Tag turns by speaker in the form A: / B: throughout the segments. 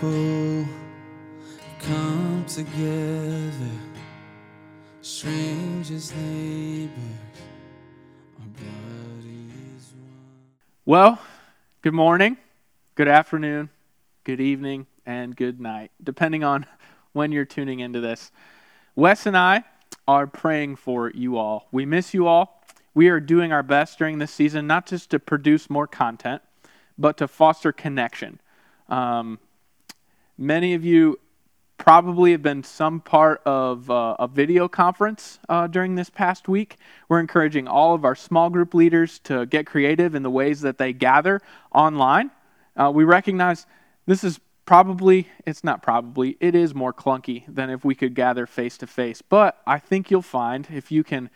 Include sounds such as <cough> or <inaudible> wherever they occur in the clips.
A: people come together, strangers, neighbors, our blood is one.
B: Well, good morning, good afternoon, good evening, and good night, depending on when you're tuning into this. Wes and I are praying for you all. We miss you all. We are doing our best during this season, not just to produce more content, but to foster connection. Um, many of you probably have been some part of uh, a video conference uh, during this past week. We're encouraging all of our small group leaders to get creative in the ways that they gather online. Uh, we recognize this is probably, it's not probably, it is more clunky than if we could gather face to face. But I think you'll find if you can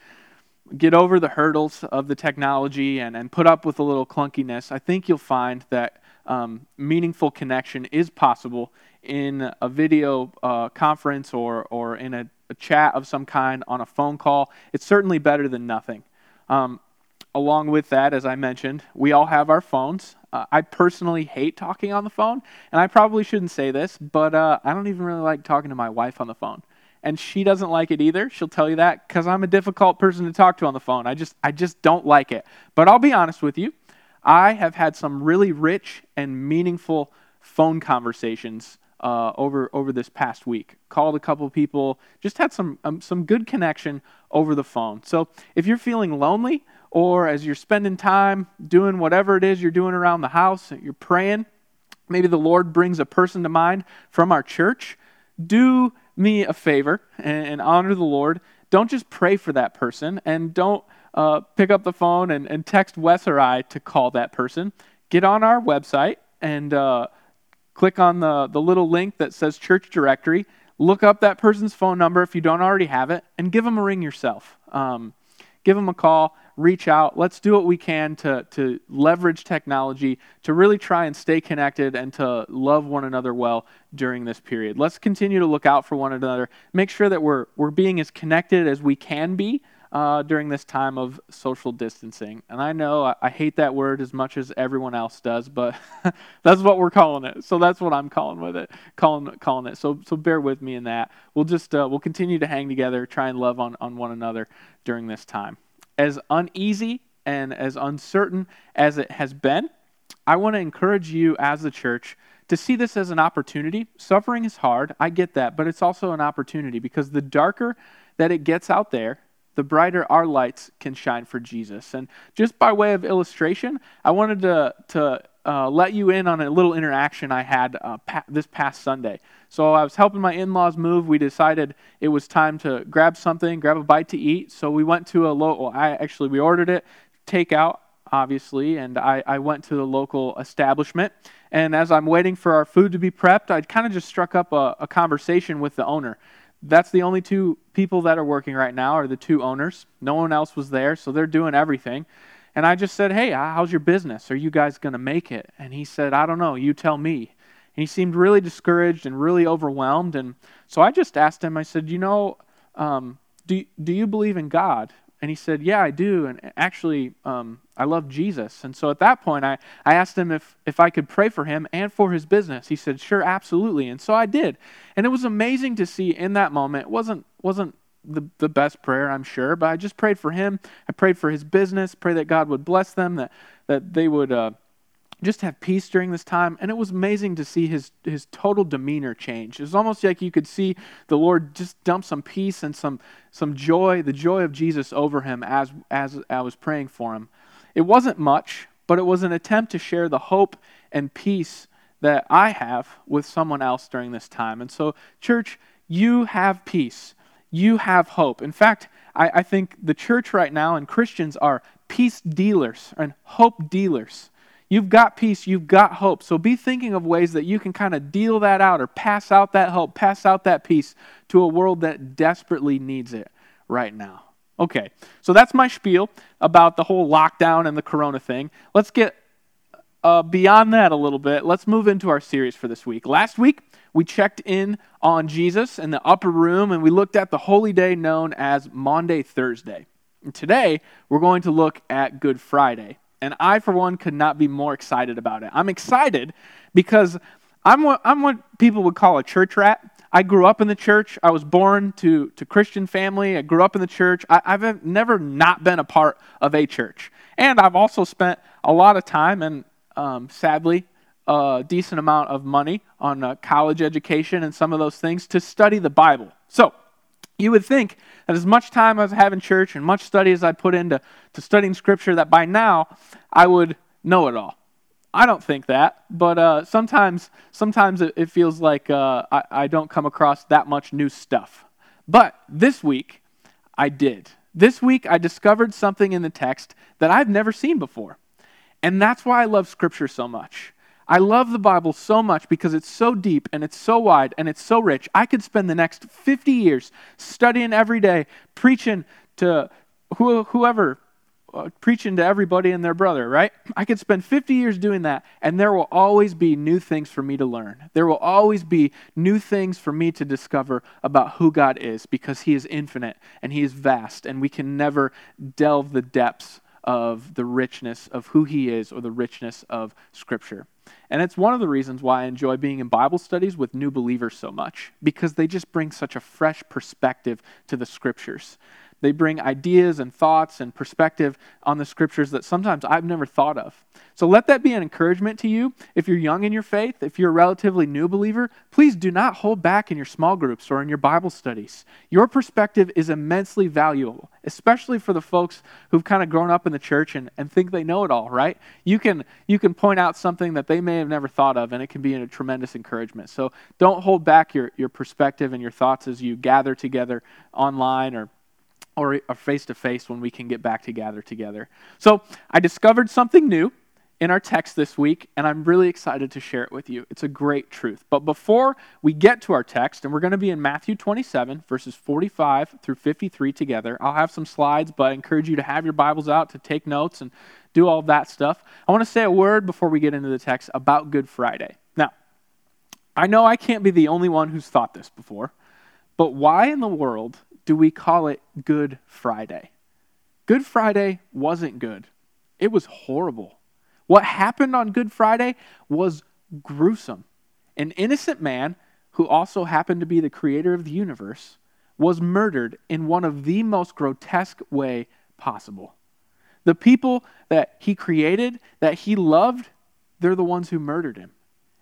B: get over the hurdles of the technology and, and put up with a little clunkiness, I think you'll find that um, meaningful connection is possible in a video uh, conference or, or in a, a, chat of some kind on a phone call. It's certainly better than nothing. Um, along with that, as I mentioned, we all have our phones. Uh, I personally hate talking on the phone, and I probably shouldn't say this, but uh, I don't even really like talking to my wife on the phone. And she doesn't like it either. She'll tell you that because I'm a difficult person to talk to on the phone. I just, I just don't like it. But I'll be honest with you. I have had some really rich and meaningful phone conversations uh, over over this past week. Called a couple people, just had some um, some good connection over the phone. So if you're feeling lonely, or as you're spending time doing whatever it is you're doing around the house, you're praying, maybe the Lord brings a person to mind from our church. Do me a favor and, and honor the Lord. Don't just pray for that person, and don't uh, pick up the phone and, and text Wes or I to call that person. Get on our website and uh, click on the, the little link that says church directory. Look up that person's phone number if you don't already have it, and give them a ring yourself. Um, give them a call, reach out. Let's do what we can to, to leverage technology to really try and stay connected and to love one another well during this period. Let's continue to look out for one another. Make sure that we're, we're being as connected as we can be uh, during this time of social distancing. And I know I, I, hate that word as much as everyone else does, but <laughs> that's what we're calling it. So that's what I'm calling with it, calling calling it. So so bear with me in that. We'll just uh, we'll continue to hang together, try and love on on one another during this time. As uneasy and as uncertain as it has been, I want to encourage you as the church to see this as an opportunity. Suffering is hard, I get that, but it's also an opportunity because the darker that it gets out there, the brighter our lights can shine for Jesus. And just by way of illustration, I wanted to, to uh, let you in on a little interaction I had uh, pa- this past Sunday. So I was helping my in laws move. We decided it was time to grab something, grab a bite to eat. So we went to a local, Well, I actually, we ordered it, takeout, obviously, and I, I went to the local establishment. And as I'm waiting for our food to be prepped, I kind of just struck up a, a conversation with the owner that's the only two people that are working right now are the two owners. No one else was there, so they're doing everything. And I just said, "Hey, how's your business? Are you guys going to make it?" And he said, "I don't know. You tell me." And he seemed really discouraged and really overwhelmed. And so I just asked him. I said, "You know, um, do do you believe in God?" And he said, Yeah, I do. And actually, um, I love Jesus. And so at that point, I, I asked him if, if I could pray for him and for his business. He said, Sure, absolutely. And so I did. And it was amazing to see in that moment. It wasn't, wasn't the, the best prayer, I'm sure, but I just prayed for him. I prayed for his business, pray that God would bless them, that, that they would. Uh, just have peace during this time. And it was amazing to see his, his total demeanor change. It was almost like you could see the Lord just dump some peace and some, some joy, the joy of Jesus over him as, as I was praying for him. It wasn't much, but it was an attempt to share the hope and peace that I have with someone else during this time. And so, church, you have peace. You have hope. In fact, I, I think the church right now and Christians are peace dealers and hope dealers. You've got peace, you've got hope. So be thinking of ways that you can kind of deal that out or pass out that hope, pass out that peace to a world that desperately needs it right now. Okay, so that's my spiel about the whole lockdown and the corona thing. Let's get uh, beyond that a little bit. Let's move into our series for this week. Last week, we checked in on Jesus in the upper room and we looked at the holy day known as Maundy Thursday. And today, we're going to look at Good Friday. And I, for one, could not be more excited about it. I'm excited because I'm what, I'm what people would call a church rat. I grew up in the church. I was born to, to Christian family. I grew up in the church. I, I've never not been a part of a church. And I've also spent a lot of time and um, sadly a decent amount of money on uh, college education and some of those things to study the Bible. So you would think that as much time as I have in church and much study as I put into to studying Scripture, that by now I would know it all. I don't think that, but uh, sometimes sometimes it, it feels like uh, I, I don't come across that much new stuff. But this week, I did. This week, I discovered something in the text that I've never seen before. And that's why I love Scripture so much. I love the Bible so much because it's so deep and it's so wide and it's so rich. I could spend the next 50 years studying every day, preaching to whoever uh, preaching to everybody and their brother, right? I could spend 50 years doing that, and there will always be new things for me to learn. There will always be new things for me to discover about who God is because He is infinite and He is vast, and we can never delve the depths of the richness of who He is or the richness of Scripture. And it's one of the reasons why I enjoy being in Bible studies with new believers so much, because they just bring such a fresh perspective to the Scriptures. They bring ideas and thoughts and perspective on the scriptures that sometimes I've never thought of. So let that be an encouragement to you. If you're young in your faith, if you're a relatively new believer, please do not hold back in your small groups or in your Bible studies. Your perspective is immensely valuable, especially for the folks who've kind of grown up in the church and, and think they know it all, right? You can, you can point out something that they may have never thought of, and it can be a tremendous encouragement. So don't hold back your, your perspective and your thoughts as you gather together online or or face to face when we can get back together together. So I discovered something new in our text this week, and I'm really excited to share it with you. It's a great truth. But before we get to our text, and we're going to be in Matthew 27, verses 45 through 53 together, I'll have some slides, but I encourage you to have your Bibles out to take notes and do all that stuff. I want to say a word before we get into the text about Good Friday. Now, I know I can't be the only one who's thought this before, but why in the world do we call it Good Friday? Good Friday wasn't good, it was horrible. What happened on Good Friday was gruesome. An innocent man, who also happened to be the creator of the universe, was murdered in one of the most grotesque way possible. The people that he created, that he loved, they're the ones who murdered him.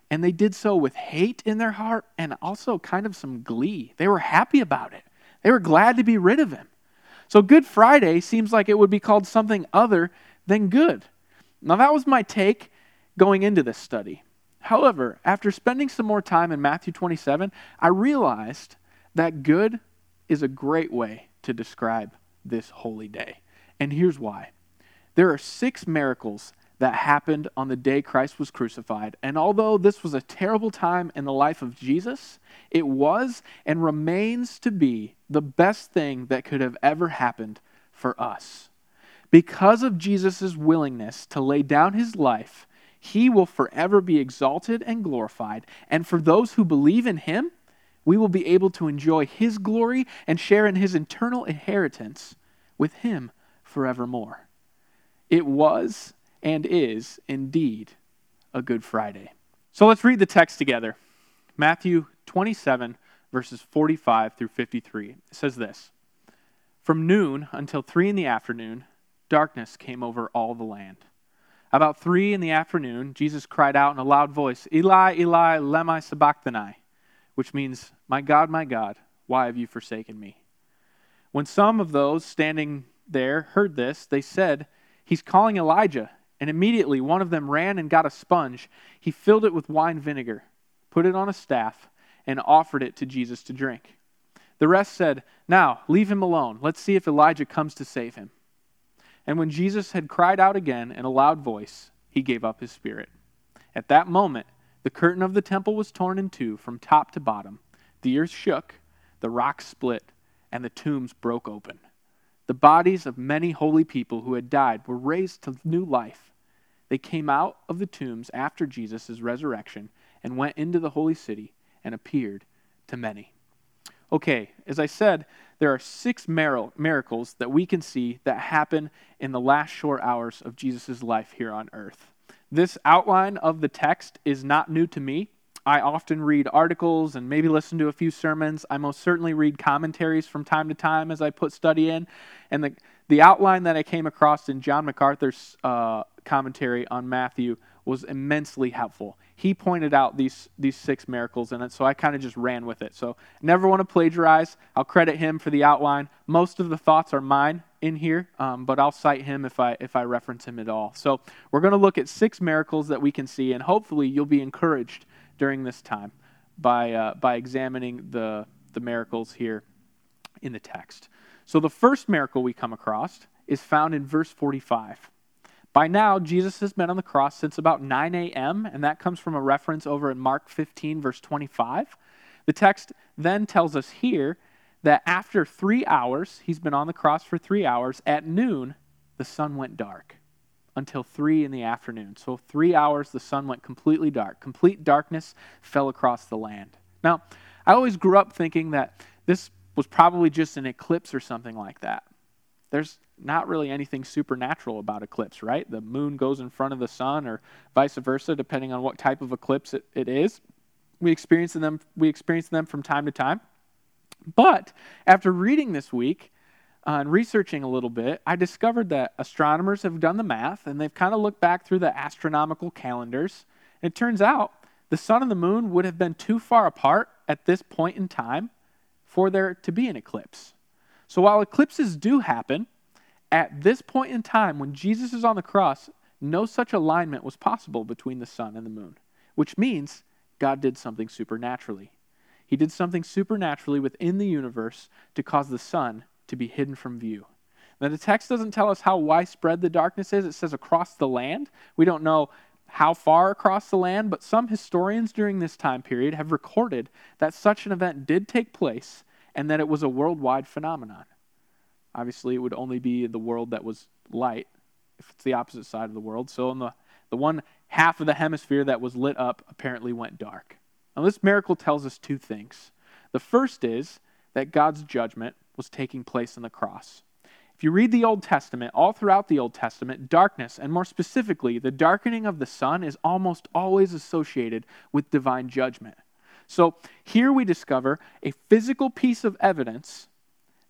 B: And they did so with hate in their heart and also kind of some glee. They were happy about it. They were glad to be rid of him. So Good Friday seems like it would be called something other than good. Now, that was my take going into this study. However, after spending some more time in Matthew 27, I realized that good is a great way to describe this holy day. And here's why there are six miracles that happened on the day Christ was crucified. And although this was a terrible time in the life of Jesus, it was and remains to be the best thing that could have ever happened for us. Because of Jesus' willingness to lay down his life, he will forever be exalted and glorified. And for those who believe in him, we will be able to enjoy his glory and share in his eternal inheritance with him forevermore. It was and is indeed a Good Friday. So let's read the text together. Matthew 27, verses 45 through 53. It says this From noon until three in the afternoon, darkness came over all the land. About three in the afternoon, Jesus cried out in a loud voice, Eli, Eli, lema sabachthani, which means, My God, my God, why have you forsaken me? When some of those standing there heard this, they said, He's calling Elijah. And immediately one of them ran and got a sponge. He filled it with wine vinegar, put it on a staff, and offered it to Jesus to drink. The rest said, Now, leave him alone. Let's see if Elijah comes to save him. And when Jesus had cried out again in a loud voice, he gave up his spirit. At that moment, the curtain of the temple was torn in two from top to bottom. The earth shook, the rocks split, and the tombs broke open. The bodies of many holy people who had died were raised to new life. They came out of the tombs after Jesus' resurrection and went into the holy city and appeared to many. Okay, as I said, there are six miracles that we can see that happen in the last short hours of Jesus' life here on earth. This outline of the text is not new to me. I often read articles and maybe listen to a few sermons. I most certainly read commentaries from time to time as I put study in. And the, the outline that I came across in John MacArthur's uh, commentary on Matthew was immensely helpful. He pointed out these, these six miracles it, so I kind of just ran with it. So, never want to plagiarize. I'll credit him for the outline. Most of the thoughts are mine in here, um, but I'll cite him if I, if I reference him at all. So, we're going to look at six miracles that we can see, and hopefully, you'll be encouraged during this time by, uh, by examining the, the miracles here in the text. So, the first miracle we come across is found in verse 45. By now, Jesus has been on the cross since about 9 a.m., and that comes from a reference over in Mark 15, verse 25. The text then tells us here that after three hours, he's been on the cross for three hours, at noon, the sun went dark until three in the afternoon. So, three hours, the sun went completely dark. Complete darkness fell across the land. Now, I always grew up thinking that this was probably just an eclipse or something like that. There's not really anything supernatural about eclipse, right? The moon goes in front of the sun or vice versa, depending on what type of eclipse it, it is. We experience them, we experience them from time to time. But after reading this week uh, and researching a little bit, I discovered that astronomers have done the math and they've kind of looked back through the astronomical calendars. And it turns out the sun and the moon would have been too far apart at this point in time for there to be an eclipse. So while eclipses do happen, at this point in time, when Jesus is on the cross, no such alignment was possible between the sun and the moon, which means God did something supernaturally. He did something supernaturally within the universe to cause the sun to be hidden from view. Now, the text doesn't tell us how widespread the darkness is. It says across the land. We don't know how far across the land, but some historians during this time period have recorded that such an event did take place and that it was a worldwide phenomenon. Obviously, it would only be the world that was light, if it's the opposite side of the world. So, in the, the one half of the hemisphere that was lit up apparently went dark. Now, this miracle tells us two things. The first is that God's judgment was taking place on the cross. You read the Old Testament, all throughout the Old Testament, darkness, and more specifically, the darkening of the sun, is almost always associated with divine judgment. So here we discover a physical piece of evidence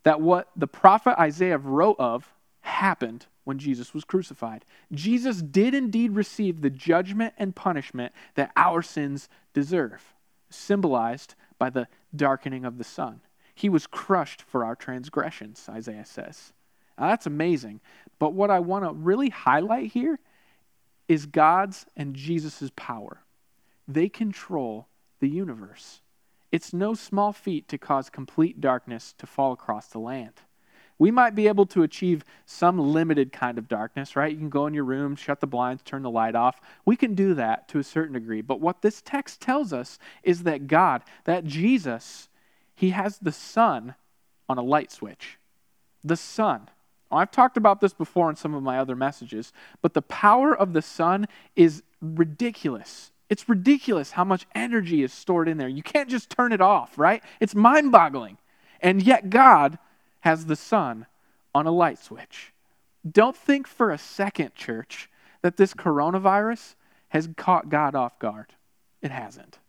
B: that what the prophet Isaiah wrote of happened when Jesus was crucified. Jesus did indeed receive the judgment and punishment that our sins deserve, symbolized by the darkening of the sun. He was crushed for our transgressions, Isaiah says. Now, that's amazing. But what I want to really highlight here is God's and Jesus' power. They control the universe. It's no small feat to cause complete darkness to fall across the land. We might be able to achieve some limited kind of darkness, right? You can go in your room, shut the blinds, turn the light off. We can do that to a certain degree. But what this text tells us is that God, that Jesus, He has the sun on a light switch. The sun. I've talked about this before in some of my other messages, but the power of the sun is ridiculous. It's ridiculous how much energy is stored in there. You can't just turn it off, right? It's mind boggling. And yet, God has the sun on a light switch. Don't think for a second, church, that this coronavirus has caught God off guard. It hasn't.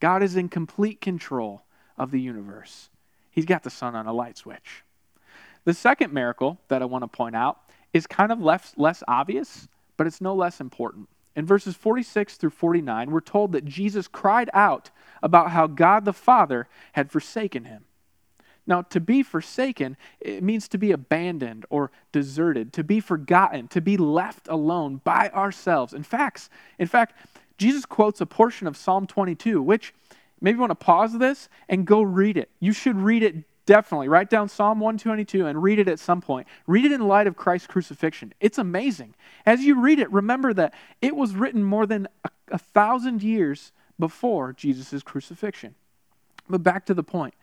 B: God is in complete control of the universe. He's got the sun on a light switch. The second miracle that I want to point out is kind of less, less obvious, but it's no less important. In verses 46 through 49, we're told that Jesus cried out about how God the Father had forsaken him. Now, to be forsaken, it means to be abandoned or deserted, to be forgotten, to be left alone by ourselves. In fact, in fact, Jesus quotes a portion of Psalm 22, which maybe you want to pause this and go read it. You should read it Definitely. Write down Psalm 122 and read it at some point. Read it in light of Christ's crucifixion. It's amazing. As you read it, remember that it was written more than a, a thousand years before Jesus' crucifixion. But back to the point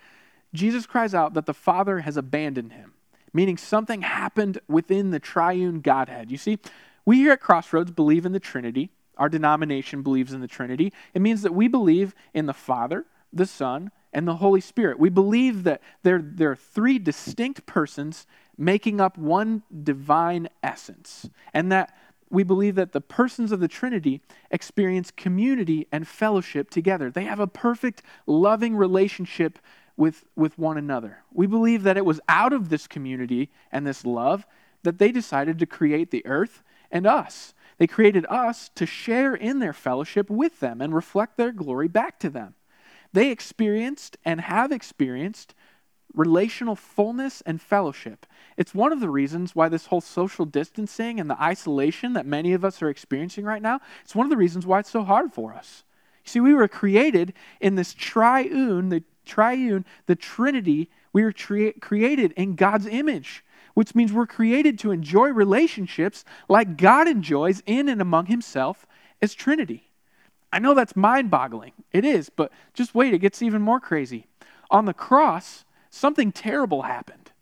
B: Jesus cries out that the Father has abandoned him, meaning something happened within the triune Godhead. You see, we here at Crossroads believe in the Trinity. Our denomination believes in the Trinity. It means that we believe in the Father, the Son, and the Holy Spirit. We believe that there, there are three distinct persons making up one divine essence, and that we believe that the persons of the Trinity experience community and fellowship together. They have a perfect, loving relationship with, with one another. We believe that it was out of this community and this love that they decided to create the earth and us. They created us to share in their fellowship with them and reflect their glory back to them. They experienced and have experienced relational fullness and fellowship. It's one of the reasons why this whole social distancing and the isolation that many of us are experiencing right now, it's one of the reasons why it's so hard for us. You see, we were created in this triune, the triune, the Trinity, we were tri- created in God's image which means we're created to enjoy relationships like God enjoys in and among himself as Trinity. I know that's mind boggling. It is, but just wait, it gets even more crazy. On the cross, something terrible happened.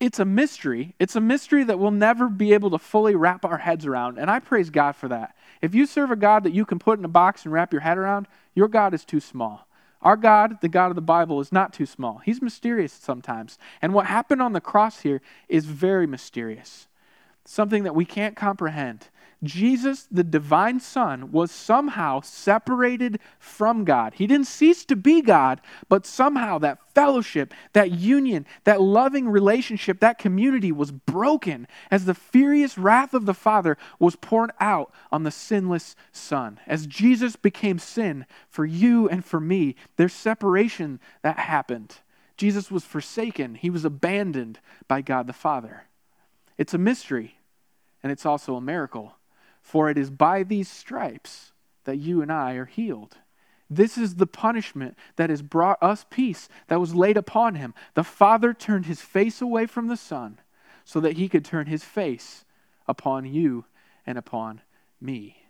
B: It's a mystery. It's a mystery that we'll never be able to fully wrap our heads around, and I praise God for that. If you serve a God that you can put in a box and wrap your head around, your God is too small. Our God, the God of the Bible, is not too small. He's mysterious sometimes. And what happened on the cross here is very mysterious, something that we can't comprehend. Jesus, the divine Son, was somehow separated from God. He didn't cease to be God, but somehow that fellowship, that union, that loving relationship, that community was broken as the furious wrath of the Father was poured out on the sinless Son. As Jesus became sin for you and for me, there's separation that happened. Jesus was forsaken, he was abandoned by God the Father. It's a mystery, and it's also a miracle. For it is by these stripes that you and I are healed. This is the punishment that has brought us peace that was laid upon him. The Father turned his face away from the Son so that he could turn his face upon you and upon me.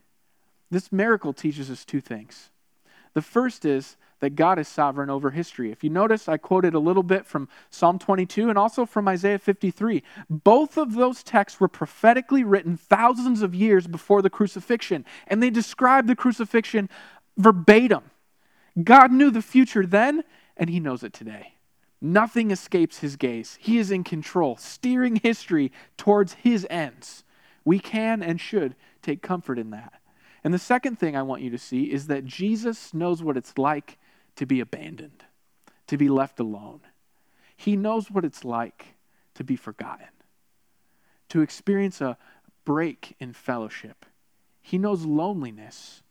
B: This miracle teaches us two things. The first is that God is sovereign over history. If you notice, I quoted a little bit from Psalm 22 and also from Isaiah 53. Both of those texts were prophetically written thousands of years before the crucifixion, and they describe the crucifixion verbatim. God knew the future then, and He knows it today. Nothing escapes His gaze. He is in control, steering history towards His ends. We can and should take comfort in that. And the second thing I want you to see is that Jesus knows what it's like to be abandoned, to be left alone. He knows what it's like to be forgotten, to experience a break in fellowship. He knows loneliness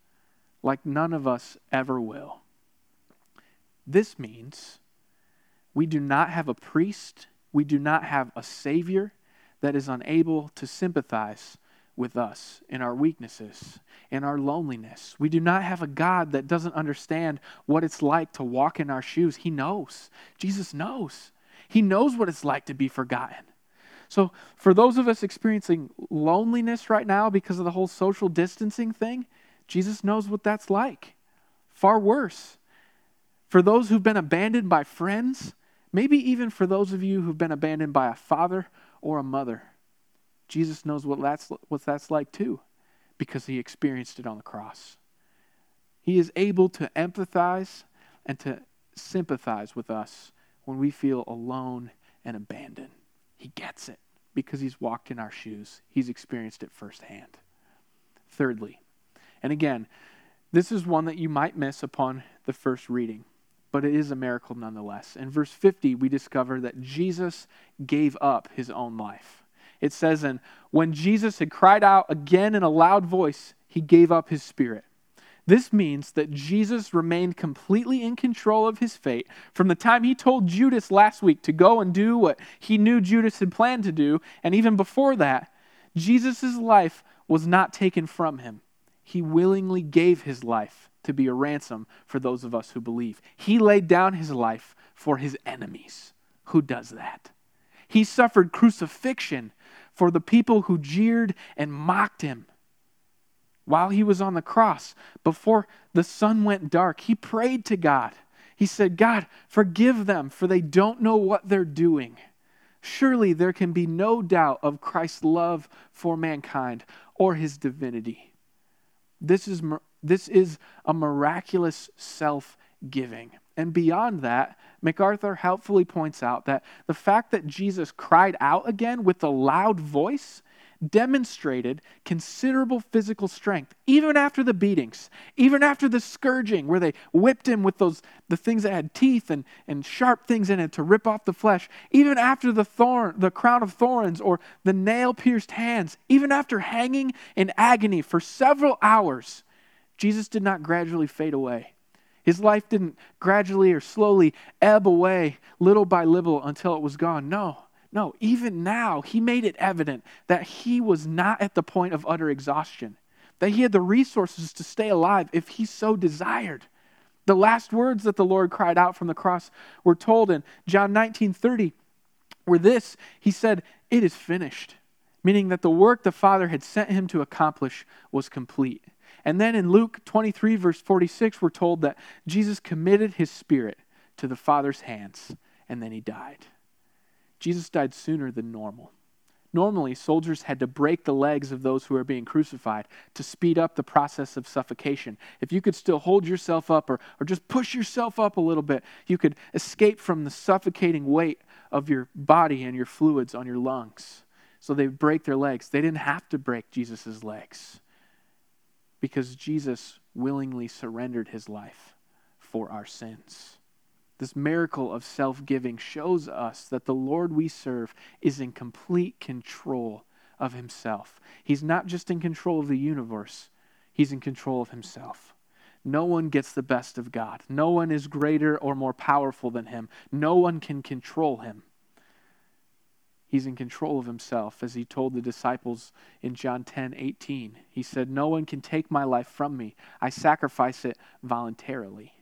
B: like none of us ever will. This means we do not have a priest, we do not have a Savior that is unable to sympathize with us in our weaknesses, in our loneliness. We do not have a God that doesn't understand what it's like to walk in our shoes. He knows. Jesus knows. He knows what it's like to be forgotten. So, for those of us experiencing loneliness right now because of the whole social distancing thing, Jesus knows what that's like. Far worse. For those who've been abandoned by friends, maybe even for those of you who've been abandoned by a father or a mother, Jesus knows what that's, what that's like too, because he experienced it on the cross. He is able to empathize and to sympathize with us when we feel alone and abandoned. He gets it because he's walked in our shoes, he's experienced it firsthand. Thirdly, and again, this is one that you might miss upon the first reading, but it is a miracle nonetheless. In verse 50, we discover that Jesus gave up his own life it says, And when Jesus had cried out again in a loud voice, he gave up his spirit. This means that Jesus remained completely in control of his fate from the time he told Judas last week to go and do what he knew Judas had planned to do, and even before that, Jesus' life was not taken from him. He willingly gave his life to be a ransom for those of us who believe. He laid down his life for his enemies. Who does that? He suffered crucifixion for the people who jeered and mocked him. While he was on the cross, before the sun went dark, he prayed to God. He said, God, forgive them, for they don't know what they're doing. Surely there can be no doubt of Christ's love for mankind or his divinity. This is, this is a miraculous self giving. And beyond that, MacArthur helpfully points out that the fact that Jesus cried out again with a loud voice demonstrated considerable physical strength, even after the beatings, even after the scourging, where they whipped him with those the things that had teeth and, and sharp things in it to rip off the flesh, even after the thorn, the crown of thorns or the nail-pierced hands, even after hanging in agony for several hours, Jesus did not gradually fade away. His life didn't gradually or slowly ebb away little by little until it was gone. No, no, even now, he made it evident that he was not at the point of utter exhaustion, that he had the resources to stay alive if he so desired. The last words that the Lord cried out from the cross were told in John 19 30, where this, he said, It is finished, meaning that the work the Father had sent him to accomplish was complete. And then in Luke 23, verse 46, we're told that Jesus committed his spirit to the Father's hands, and then he died. Jesus died sooner than normal. Normally, soldiers had to break the legs of those who were being crucified to speed up the process of suffocation. If you could still hold yourself up or, or just push yourself up a little bit, you could escape from the suffocating weight of your body and your fluids on your lungs. So they break their legs. They didn't have to break Jesus' legs because Jesus willingly surrendered his life for our sins. This miracle of self giving shows us that the Lord we serve is in complete control of himself. He's not just in control of the universe, he's in control of himself. No one gets the best of God. No one is greater or more powerful than him. No one can control him. He's in control of himself, as he told the disciples in John 10 18. He said, No one can take my life from me. I sacrifice it voluntarily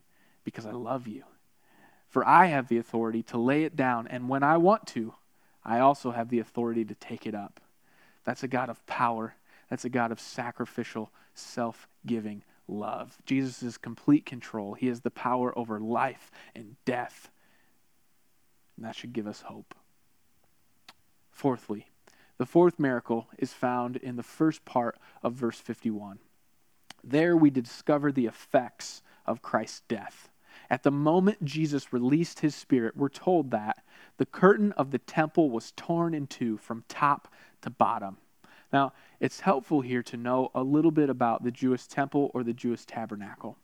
B: because I love you. For I have the authority to lay it down, and when I want to, I also have the authority to take it up. That's a God of power. That's a God of sacrificial, self giving love. Jesus is complete control. He has the power over life and death. And that should give us hope. Fourthly, the fourth miracle is found in the first part of verse 51. There we discover the effects of Christ's death. At the moment Jesus released his spirit, we're told that the curtain of the temple was torn in two from top to bottom. Now, it's helpful here to know a little bit about the Jewish temple or the Jewish tabernacle.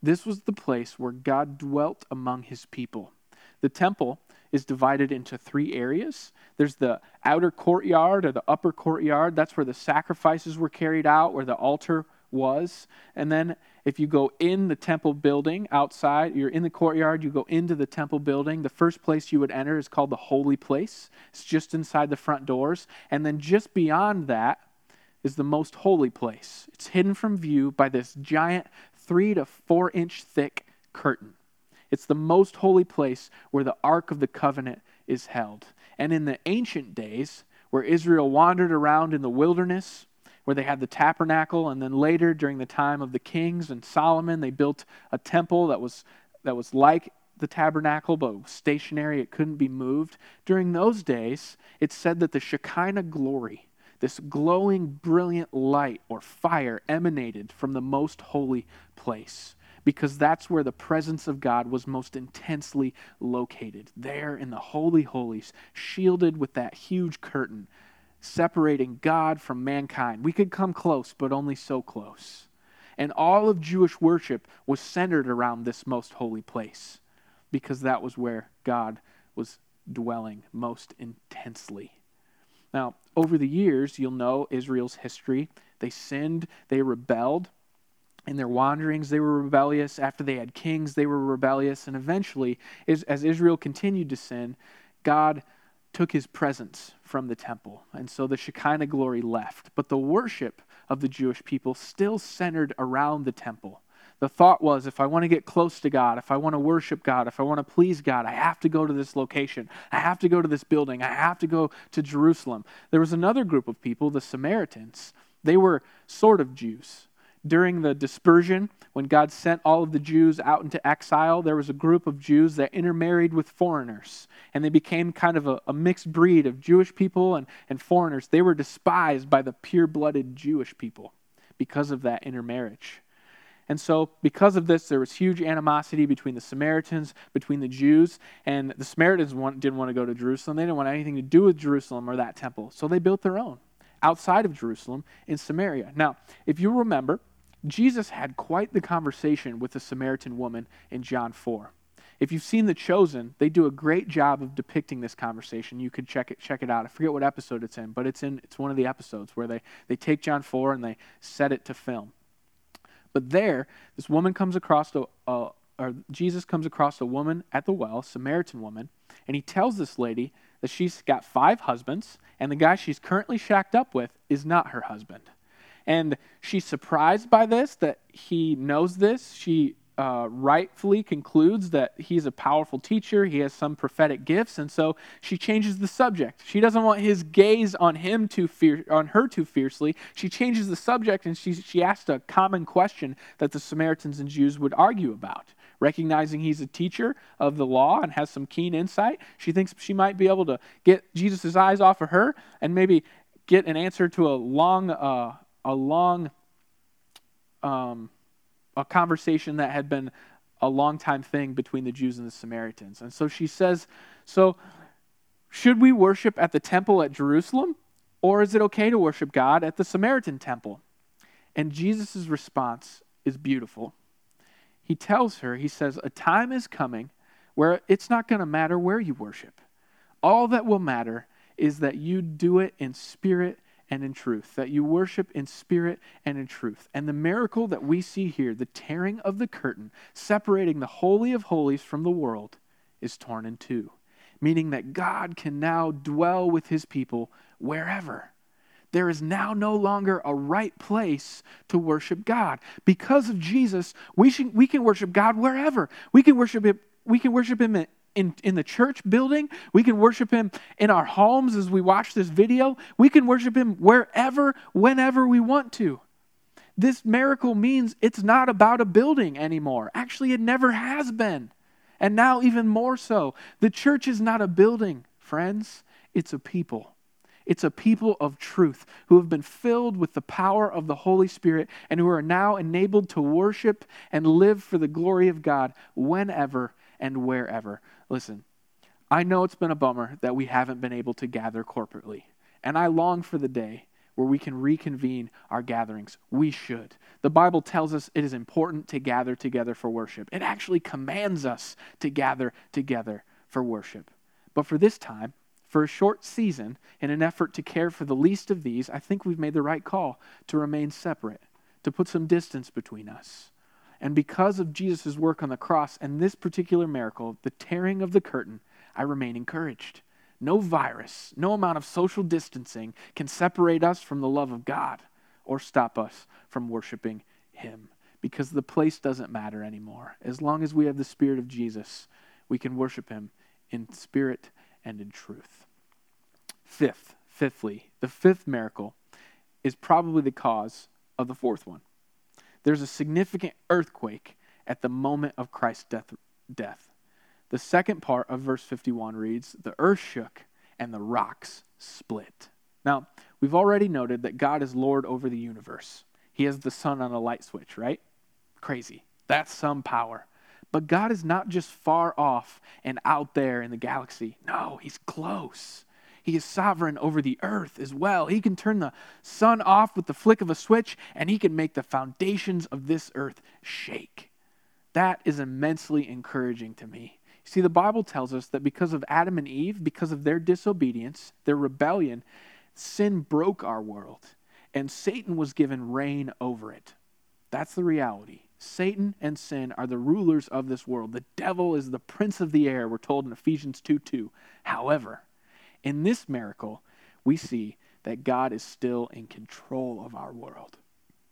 B: This was the place where God dwelt among his people. The temple is divided into three areas. There's the outer courtyard or the upper courtyard. That's where the sacrifices were carried out, where the altar was. And then if you go in the temple building outside, you're in the courtyard, you go into the temple building. The first place you would enter is called the holy place. It's just inside the front doors. And then just beyond that is the most holy place. It's hidden from view by this giant three to four inch thick curtain. It's the most holy place where the Ark of the Covenant is held. And in the ancient days, where Israel wandered around in the wilderness, where they had the tabernacle, and then later during the time of the kings and Solomon, they built a temple that was, that was like the tabernacle, but stationary, it couldn't be moved. During those days, it said that the Shekinah glory, this glowing, brilliant light or fire, emanated from the most holy place because that's where the presence of God was most intensely located, there in the Holy Holies, shielded with that huge curtain separating God from mankind. We could come close, but only so close. And all of Jewish worship was centered around this most holy place because that was where God was dwelling most intensely. Now, over the years, you'll know Israel's history. They sinned, they rebelled, in their wanderings, they were rebellious. After they had kings, they were rebellious. And eventually, as Israel continued to sin, God took his presence from the temple. And so the Shekinah glory left. But the worship of the Jewish people still centered around the temple. The thought was if I want to get close to God, if I want to worship God, if I want to please God, I have to go to this location. I have to go to this building. I have to go to Jerusalem. There was another group of people, the Samaritans. They were sort of Jews during the dispersion, when God sent all of the Jews out into exile, there was a group of Jews that intermarried with foreigners. And they became kind of a, a mixed breed of Jewish people and, and foreigners. They were despised by the pure blooded Jewish people because of that intermarriage. And so, because of this, there was huge animosity between the Samaritans, between the Jews, and the Samaritans didn't want to go to Jerusalem. They didn't want anything to do with Jerusalem or that temple. So they built their own. Outside of Jerusalem in Samaria. Now, if you remember, Jesus had quite the conversation with the Samaritan woman in John 4. If you've seen The Chosen, they do a great job of depicting this conversation. You could check it check it out. I forget what episode it's in, but it's in it's one of the episodes where they, they take John 4 and they set it to film. But there, this woman comes across a, a uh, or Jesus comes across a woman at the well, Samaritan woman, and he tells this lady that she's got five husbands, and the guy she's currently shacked up with is not her husband. And she's surprised by this, that he knows this. She uh, rightfully concludes that he's a powerful teacher, he has some prophetic gifts, and so she changes the subject. She doesn't want his gaze on him too fier- on her too fiercely. She changes the subject and she she asked a common question that the Samaritans and Jews would argue about. Recognizing he's a teacher of the law and has some keen insight, she thinks she might be able to get Jesus' eyes off of her and maybe get an answer to a long, uh, a long um, a conversation that had been a long time thing between the Jews and the Samaritans. And so she says, So, should we worship at the temple at Jerusalem, or is it okay to worship God at the Samaritan temple? And Jesus' response is beautiful. He tells her, He says, A time is coming where it's not going to matter where you worship. All that will matter is that you do it in spirit and in truth, that you worship in spirit and in truth. And the miracle that we see here, the tearing of the curtain, separating the Holy of Holies from the world, is torn in two, meaning that God can now dwell with his people wherever. There is now no longer a right place to worship God. Because of Jesus, we, should, we can worship God wherever. We can worship him, we can worship him in, in the church building. We can worship Him in our homes as we watch this video. We can worship Him wherever, whenever we want to. This miracle means it's not about a building anymore. Actually, it never has been. And now, even more so. The church is not a building, friends, it's a people. It's a people of truth who have been filled with the power of the Holy Spirit and who are now enabled to worship and live for the glory of God whenever and wherever. Listen, I know it's been a bummer that we haven't been able to gather corporately, and I long for the day where we can reconvene our gatherings. We should. The Bible tells us it is important to gather together for worship. It actually commands us to gather together for worship. But for this time, for a short season, in an effort to care for the least of these, I think we've made the right call to remain separate, to put some distance between us. And because of Jesus' work on the cross and this particular miracle, the tearing of the curtain, I remain encouraged. No virus, no amount of social distancing can separate us from the love of God or stop us from worshiping Him because the place doesn't matter anymore. As long as we have the Spirit of Jesus, we can worship Him in spirit and in truth. Fifth, fifthly, the fifth miracle is probably the cause of the fourth one there's a significant earthquake at the moment of Christ's death. death. The second part of verse 51 reads The earth shook and the rocks split. Now, we've already noted that God is Lord over the universe. He has the sun on a light switch, right? Crazy. That's some power. But God is not just far off and out there in the galaxy. No, He's close. He is sovereign over the earth as well. He can turn the sun off with the flick of a switch, and he can make the foundations of this earth shake. That is immensely encouraging to me. See, the Bible tells us that because of Adam and Eve, because of their disobedience, their rebellion, sin broke our world, and Satan was given reign over it. That's the reality. Satan and sin are the rulers of this world. The devil is the prince of the air, we're told in Ephesians 2 2. However, in this miracle, we see that God is still in control of our world.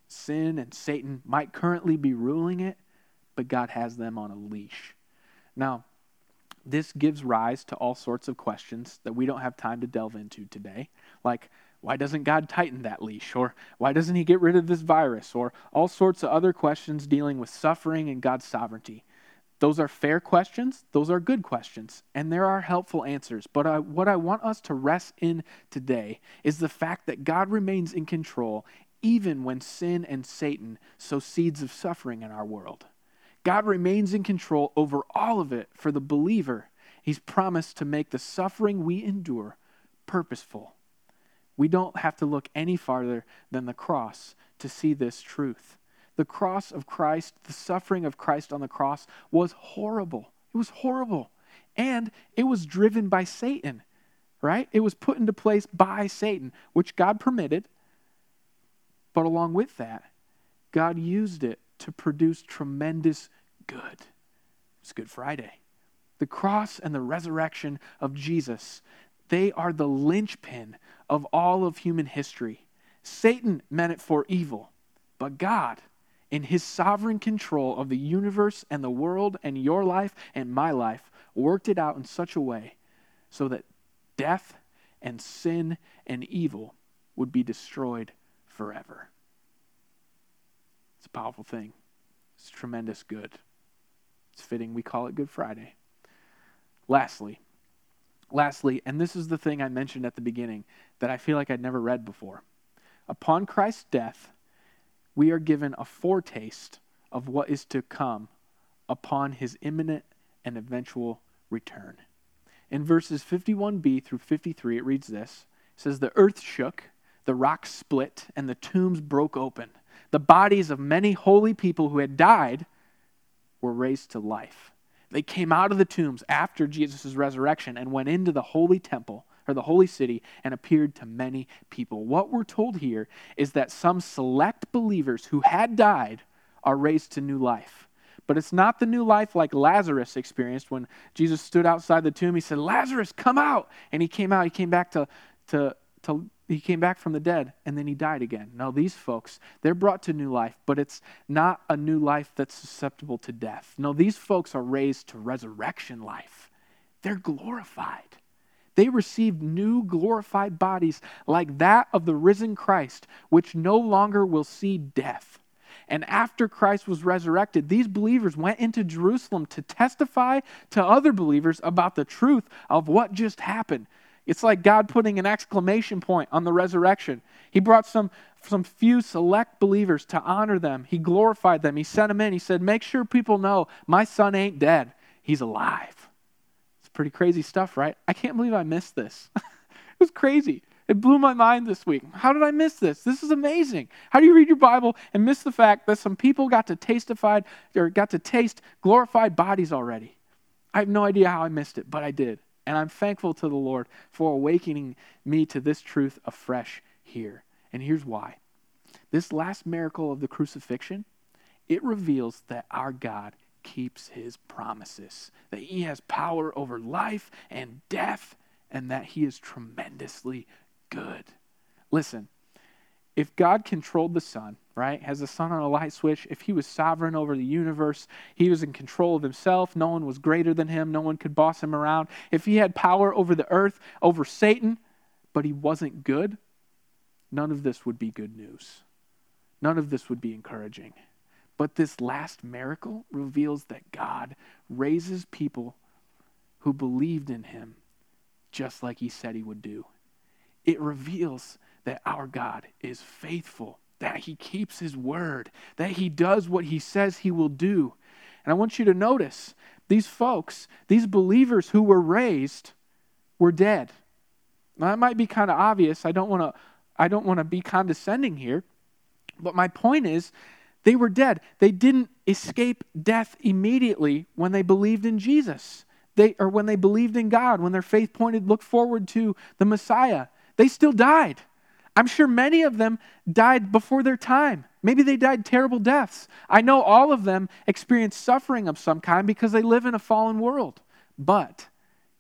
B: Sin and Satan might currently be ruling it, but God has them on a leash. Now, this gives rise to all sorts of questions that we don't have time to delve into today, like why doesn't God tighten that leash? Or why doesn't He get rid of this virus? Or all sorts of other questions dealing with suffering and God's sovereignty. Those are fair questions. Those are good questions. And there are helpful answers. But I, what I want us to rest in today is the fact that God remains in control even when sin and Satan sow seeds of suffering in our world. God remains in control over all of it for the believer. He's promised to make the suffering we endure purposeful. We don't have to look any farther than the cross to see this truth. The cross of Christ, the suffering of Christ on the cross, was horrible. It was horrible. And it was driven by Satan, right? It was put into place by Satan, which God permitted. But along with that, God used it to produce tremendous good. It's Good Friday. The cross and the resurrection of Jesus, they are the linchpin of all of human history. Satan meant it for evil, but God, in his sovereign control of the universe and the world and your life and my life, worked it out in such a way so that death and sin and evil would be destroyed forever. It's a powerful thing. It's tremendous good. It's fitting we call it Good Friday. Lastly, lastly, and this is the thing I mentioned at the beginning that I feel like I'd never read before. Upon Christ's death, we are given a foretaste of what is to come upon his imminent and eventual return. In verses 51b through 53, it reads this It says, The earth shook, the rocks split, and the tombs broke open. The bodies of many holy people who had died were raised to life. They came out of the tombs after Jesus' resurrection and went into the holy temple or the holy city and appeared to many people. What we're told here is that some select believers who had died are raised to new life. But it's not the new life like Lazarus experienced when Jesus stood outside the tomb. He said, Lazarus, come out. And he came out. He came back to, to, to he came back from the dead and then he died again. Now, these folks, they're brought to new life, but it's not a new life that's susceptible to death. No, these folks are raised to resurrection life. They're glorified. They received new glorified bodies like that of the risen Christ, which no longer will see death. And after Christ was resurrected, these believers went into Jerusalem to testify to other believers about the truth of what just happened. It's like God putting an exclamation point on the resurrection. He brought some, some few select believers to honor them. He glorified them. He sent them in. He said, Make sure people know my son ain't dead, he's alive. It's pretty crazy stuff, right? I can't believe I missed this. <laughs> it was crazy. It blew my mind this week. How did I miss this? This is amazing. How do you read your Bible and miss the fact that some people got to testified or got to taste glorified bodies already? I have no idea how I missed it, but I did. And I'm thankful to the Lord for awakening me to this truth afresh here. And here's why. This last miracle of the crucifixion, it reveals that our God keeps his promises, that he has power over life and death, and that he is tremendously good. Listen, if God controlled the sun, right, has the sun on a light switch, if he was sovereign over the universe, he was in control of himself, no one was greater than him, no one could boss him around. If he had power over the earth, over Satan, but he wasn't good, none of this would be good news. None of this would be encouraging. But this last miracle reveals that God raises people who believed in him just like he said he would do. It reveals that our God is faithful, that he keeps his word, that he does what he says he will do. And I want you to notice these folks, these believers who were raised, were dead. Now, that might be kind of obvious. I don't want to I don't want to be condescending here, but my point is they were dead. They didn't escape death immediately when they believed in Jesus. They or when they believed in God, when their faith pointed looked forward to the Messiah. They still died. I'm sure many of them died before their time. Maybe they died terrible deaths. I know all of them experienced suffering of some kind because they live in a fallen world. But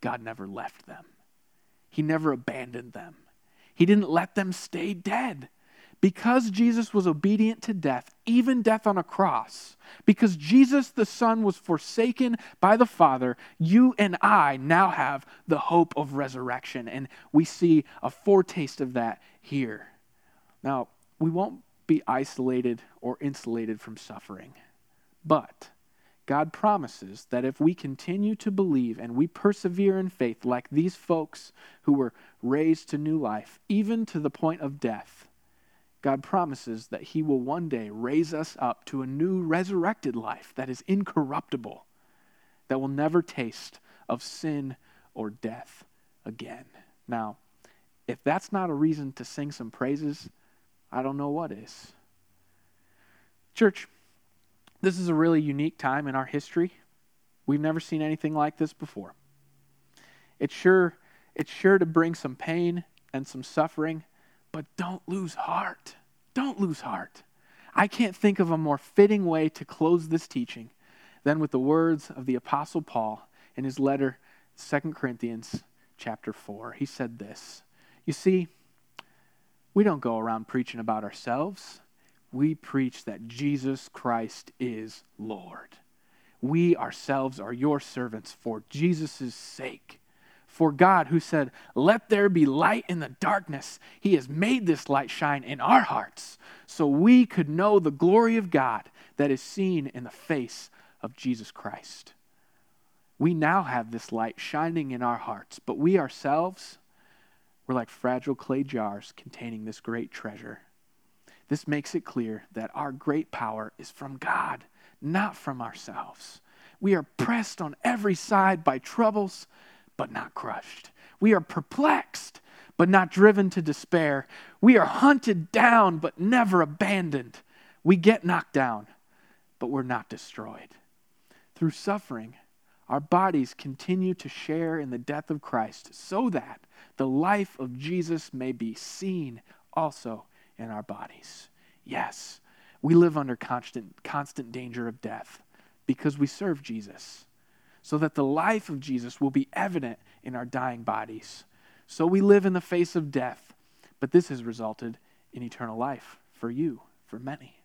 B: God never left them, He never abandoned them. He didn't let them stay dead. Because Jesus was obedient to death, even death on a cross, because Jesus the Son was forsaken by the Father, you and I now have the hope of resurrection. And we see a foretaste of that here. Now, we won't be isolated or insulated from suffering, but God promises that if we continue to believe and we persevere in faith, like these folks who were raised to new life, even to the point of death, God promises that He will one day raise us up to a new resurrected life that is incorruptible, that will never taste of sin or death again. Now, If that's not a reason to sing some praises, I don't know what is. Church, this is a really unique time in our history. We've never seen anything like this before. It's sure it's sure to bring some pain and some suffering, but don't lose heart. Don't lose heart. I can't think of a more fitting way to close this teaching than with the words of the apostle Paul in his letter 2 Corinthians chapter 4. He said this. You see, we don't go around preaching about ourselves. We preach that Jesus Christ is Lord. We ourselves are your servants for Jesus' sake. For God, who said, Let there be light in the darkness, He has made this light shine in our hearts so we could know the glory of God that is seen in the face of Jesus Christ. We now have this light shining in our hearts, but we ourselves, we're like fragile clay jars containing this great treasure. This makes it clear that our great power is from God, not from ourselves. We are pressed on every side by troubles, but not crushed. We are perplexed, but not driven to despair. We are hunted down, but never abandoned. We get knocked down, but we're not destroyed. Through suffering, our bodies continue to share in the death of Christ so that the life of Jesus may be seen also in our bodies. Yes, we live under constant, constant danger of death because we serve Jesus, so that the life of Jesus will be evident in our dying bodies. So we live in the face of death, but this has resulted in eternal life for you, for many.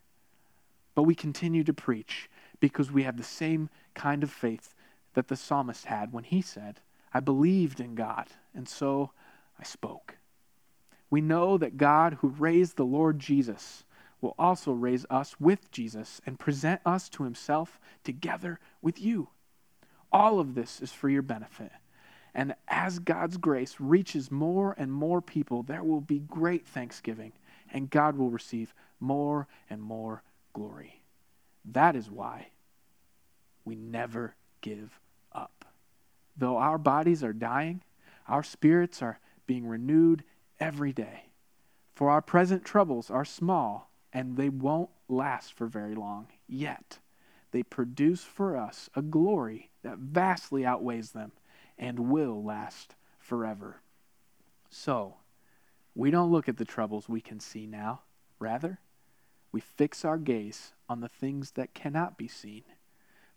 B: But we continue to preach because we have the same kind of faith that the psalmist had when he said, I believed in God, and so I spoke. We know that God, who raised the Lord Jesus, will also raise us with Jesus and present us to himself together with you. All of this is for your benefit. And as God's grace reaches more and more people, there will be great thanksgiving, and God will receive more and more glory. That is why we never give up. Though our bodies are dying, our spirits are being renewed every day. For our present troubles are small, and they won't last for very long. Yet, they produce for us a glory that vastly outweighs them and will last forever. So, we don't look at the troubles we can see now. Rather, we fix our gaze on the things that cannot be seen.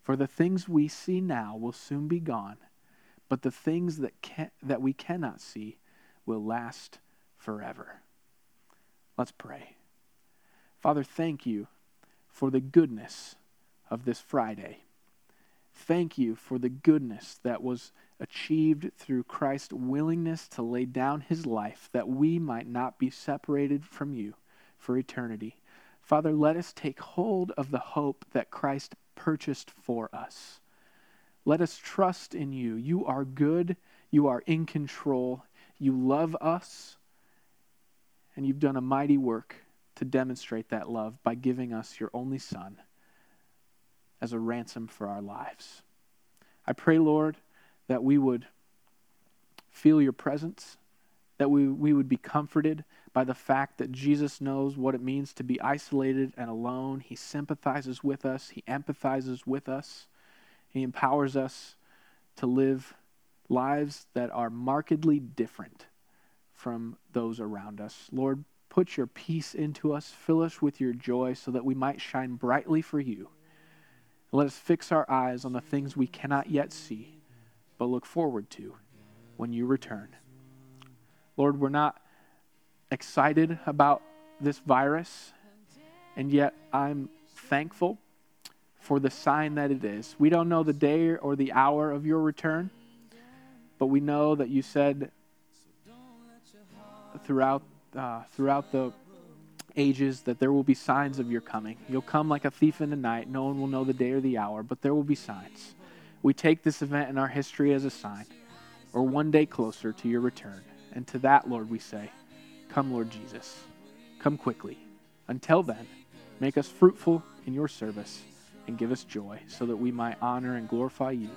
B: For the things we see now will soon be gone, but the things that, can, that we cannot see will last forever. Let's pray. Father, thank you for the goodness of this Friday. Thank you for the goodness that was achieved through Christ's willingness to lay down his life that we might not be separated from you for eternity. Father, let us take hold of the hope that Christ purchased for us. Let us trust in you. You are good, you are in control, you love us, and you've done a mighty work to demonstrate that love by giving us your only Son as a ransom for our lives. I pray, Lord, that we would feel your presence, that we, we would be comforted by the fact that Jesus knows what it means to be isolated and alone. He sympathizes with us, He empathizes with us, He empowers us to live lives that are markedly different from those around us. Lord, put your peace into us, fill us with your joy so that we might shine brightly for you. Let us fix our eyes on the things we cannot yet see, but look forward to when you return. Lord, we're not excited about this virus, and yet I'm thankful for the sign that it is. We don't know the day or the hour of your return, but we know that you said throughout uh, throughout the ages that there will be signs of your coming. You'll come like a thief in the night. No one will know the day or the hour, but there will be signs. We take this event in our history as a sign, or one day closer to your return. And to that, Lord, we say, Come, Lord Jesus. Come quickly. Until then, make us fruitful in your service and give us joy so that we might honor and glorify you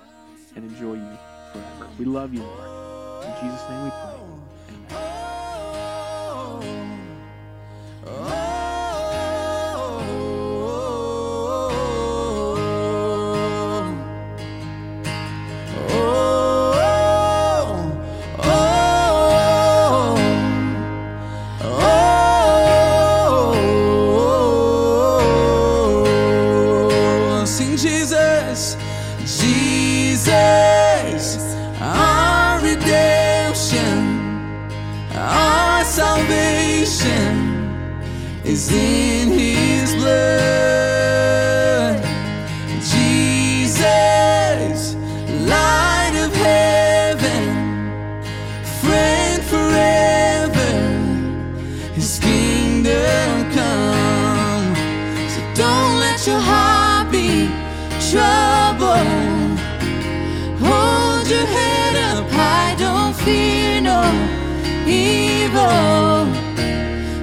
B: and enjoy you forever. We love you, Lord. In Jesus' name we pray.
A: Evil.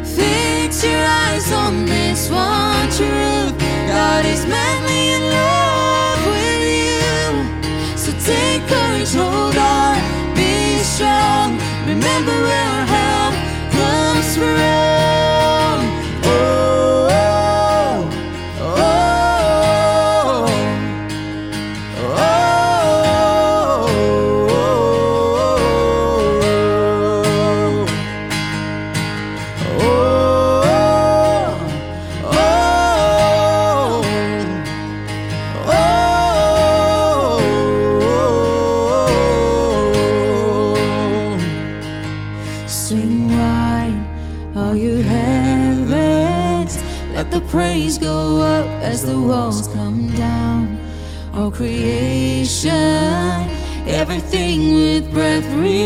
A: Fix your eyes on this one truth. God is madly in love with you. So take courage, hold on, be strong. Remember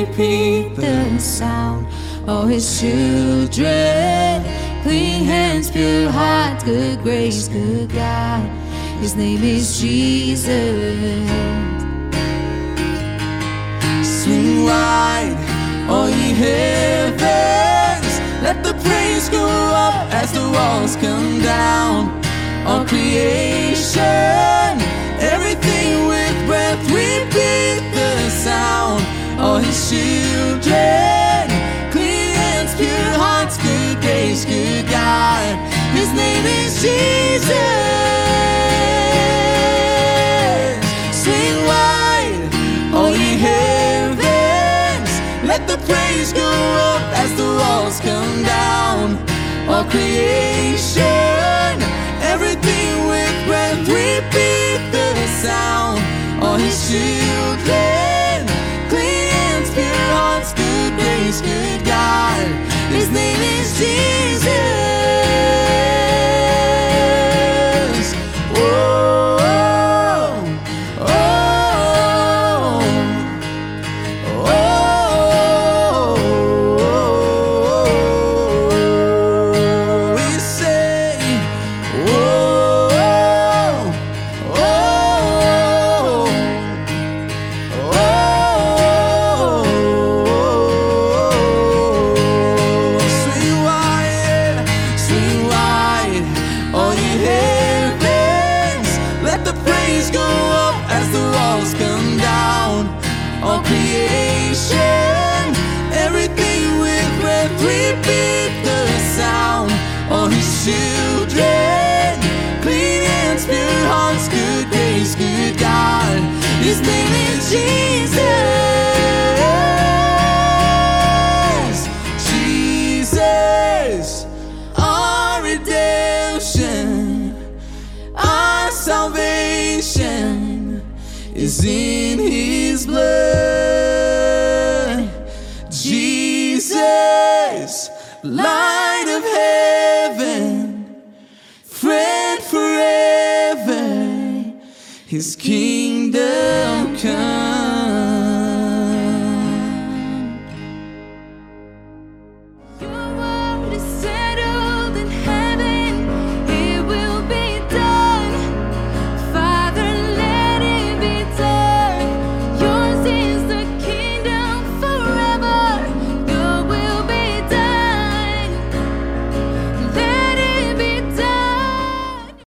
C: repeat the sound. All his children, clean hands, pure hearts, good grace, good God. His name is Jesus.
A: Swing wide, all ye heavens. Let the praise go up as the walls come down. All creation, everything with breath, repeat the sound. All his children, clean hands, pure hearts, good grace, good God. His name is Jesus. Sing wide, all ye heavens. Let the praise go up as the walls come down. All creation, everything with breath, repeat the sound. All his children, good good God. His name is Jesus. Name